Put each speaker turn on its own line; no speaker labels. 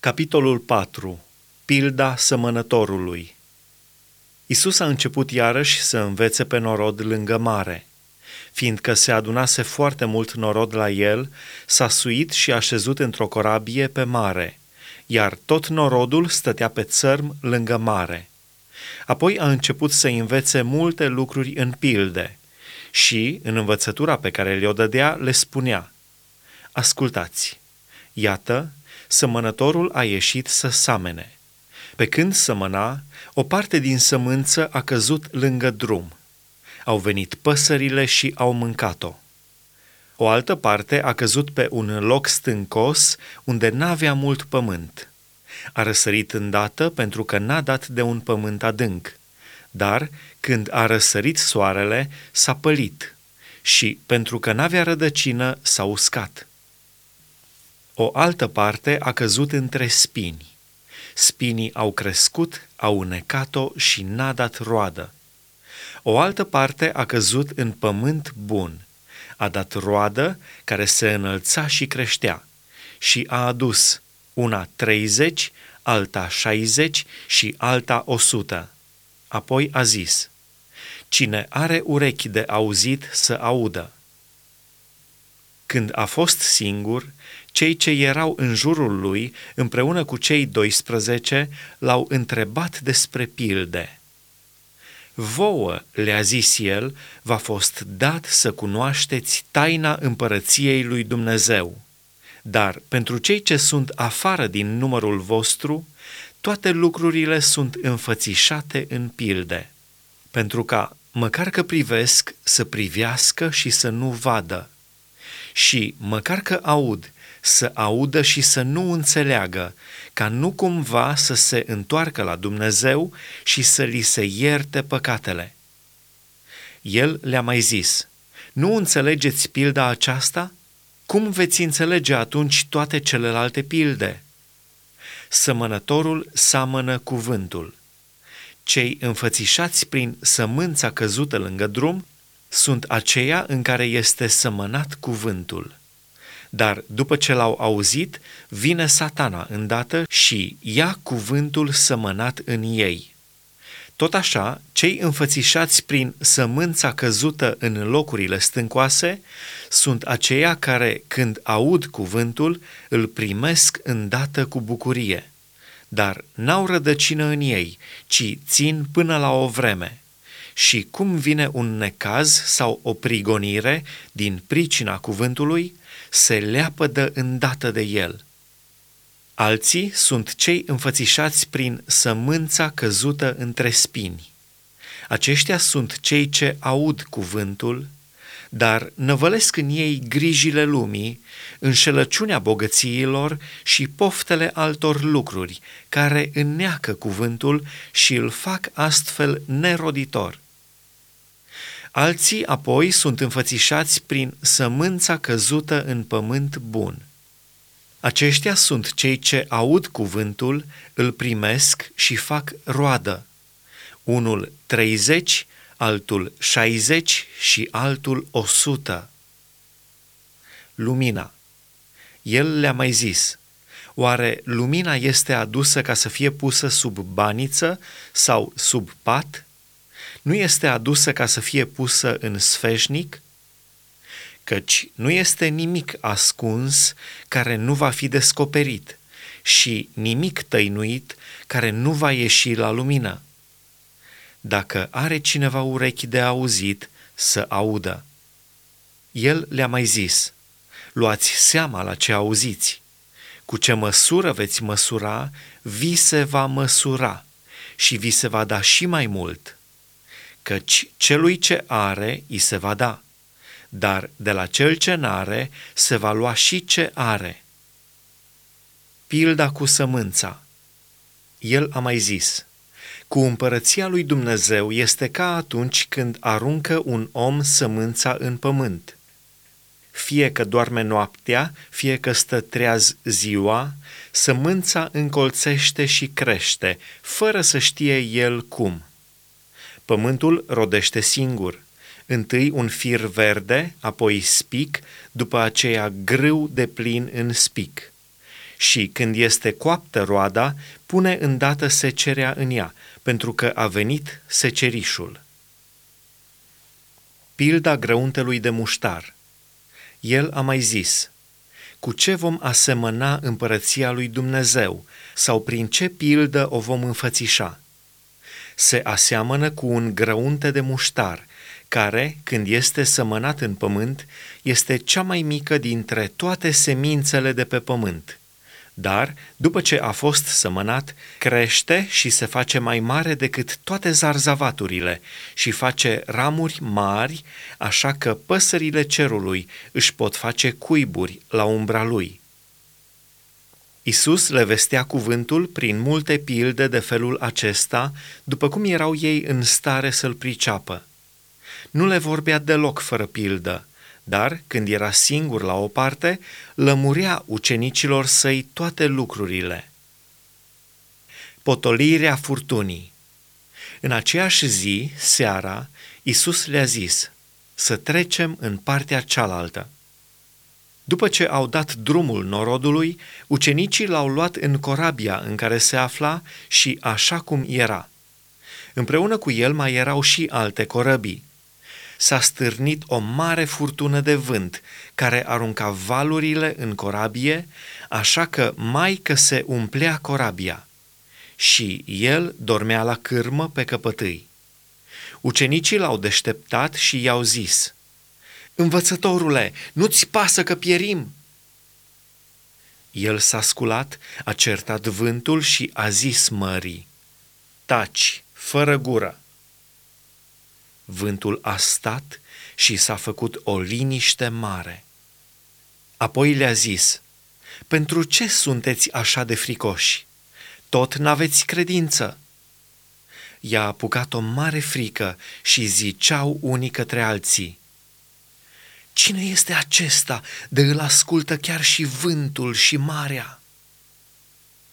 Capitolul 4. Pilda sămănătorului Isus a început iarăși să învețe pe norod lângă mare. Fiindcă se adunase foarte mult norod la el, s-a suit și a șezut într-o corabie pe mare, iar tot norodul stătea pe țărm lângă mare. Apoi a început să învețe multe lucruri în pilde și, în învățătura pe care le-o dădea, le spunea, Ascultați! Iată, sămănătorul a ieșit să samene. Pe când sămăna, o parte din sămânță a căzut lângă drum. Au venit păsările și au mâncat-o. O altă parte a căzut pe un loc stâncos unde n-avea mult pământ. A răsărit îndată pentru că n-a dat de un pământ adânc, dar când a răsărit soarele, s-a pălit și, pentru că n-avea rădăcină, s-a uscat. O altă parte a căzut între spini. Spinii au crescut, au unecat-o și n-a dat roadă. O altă parte a căzut în pământ bun. A dat roadă care se înălța și creștea și a adus una treizeci, alta șaizeci și alta o sută. Apoi a zis, Cine are urechi de auzit să audă. Când a fost singur, cei ce erau în jurul lui, împreună cu cei 12, l-au întrebat despre pilde. Vouă, le-a zis el, v-a fost dat să cunoașteți taina împărăției lui Dumnezeu. Dar pentru cei ce sunt afară din numărul vostru, toate lucrurile sunt înfățișate în pilde, pentru ca, măcar că privesc, să privească și să nu vadă, și, măcar că aud, să audă și să nu înțeleagă, ca nu cumva să se întoarcă la Dumnezeu și să li se ierte păcatele. El le-a mai zis, nu înțelegeți pilda aceasta? Cum veți înțelege atunci toate celelalte pilde? Sămănătorul samănă cuvântul. Cei înfățișați prin sămânța căzută lângă drum sunt aceia în care este sămănat cuvântul. Dar după ce l-au auzit, vine satana îndată și ia cuvântul sămănat în ei. Tot așa, cei înfățișați prin sămânța căzută în locurile stâncoase sunt aceia care, când aud cuvântul, îl primesc îndată cu bucurie, dar n-au rădăcină în ei, ci țin până la o vreme. Și cum vine un necaz sau o prigonire din pricina cuvântului, se leapădă îndată de el. Alții sunt cei înfățișați prin sămânța căzută între spini. Aceștia sunt cei ce aud cuvântul, dar năvălesc în ei grijile lumii, înșelăciunea bogățiilor și poftele altor lucruri, care înneacă cuvântul și îl fac astfel neroditor. Alții apoi sunt înfățișați prin sămânța căzută în pământ bun. Aceștia sunt cei ce aud cuvântul, îl primesc și fac roadă. Unul 30, altul 60 și altul 100. Lumina. El le-a mai zis, oare lumina este adusă ca să fie pusă sub baniță sau sub pat nu este adusă ca să fie pusă în sfeșnic? Căci nu este nimic ascuns care nu va fi descoperit și nimic tăinuit care nu va ieși la lumină. Dacă are cineva urechi de auzit, să audă. El le-a mai zis, luați seama la ce auziți. Cu ce măsură veți măsura, vi se va măsura și vi se va da și mai mult căci celui ce are îi se va da, dar de la cel ce n-are se va lua și ce are. Pilda cu sămânța El a mai zis, cu împărăția lui Dumnezeu este ca atunci când aruncă un om sămânța în pământ. Fie că doarme noaptea, fie că stă treaz ziua, sămânța încolțește și crește, fără să știe el cum. Pământul rodește singur, întâi un fir verde, apoi spic, după aceea grâu de plin în spic. și când este coaptă roada, pune îndată secerea în ea, pentru că a venit secerișul. Pilda grăuntelui de muștar El a mai zis, cu ce vom asemăna împărăția lui Dumnezeu sau prin ce pildă o vom înfățișa? Se aseamănă cu un grăunte de muștar, care, când este sămănat în pământ, este cea mai mică dintre toate semințele de pe pământ. Dar, după ce a fost sămănat, crește și se face mai mare decât toate zarzavaturile și face ramuri mari, așa că păsările cerului își pot face cuiburi la umbra lui. Isus le vestea cuvântul prin multe pilde de felul acesta, după cum erau ei în stare să-l priceapă. Nu le vorbea deloc fără pildă, dar, când era singur la o parte, lămurea ucenicilor săi toate lucrurile. Potolirea furtunii În aceeași zi, seara, Isus le-a zis, să trecem în partea cealaltă. După ce au dat drumul norodului, ucenicii l-au luat în corabia în care se afla și așa cum era. Împreună cu el mai erau și alte corăbii s-a stârnit o mare furtună de vânt care arunca valurile în corabie, așa că mai că se umplea corabia. Și el dormea la cârmă pe căpătâi. Ucenicii l-au deșteptat și i-au zis, Învățătorule, nu-ți pasă că pierim? El s-a sculat, a certat vântul și a zis mării, Taci, fără gură! Vântul a stat și s-a făcut o liniște mare. Apoi le-a zis, Pentru ce sunteți așa de fricoși? Tot n-aveți credință. I-a apucat o mare frică și ziceau unii către alții, Cine este acesta de îl ascultă chiar și vântul și marea?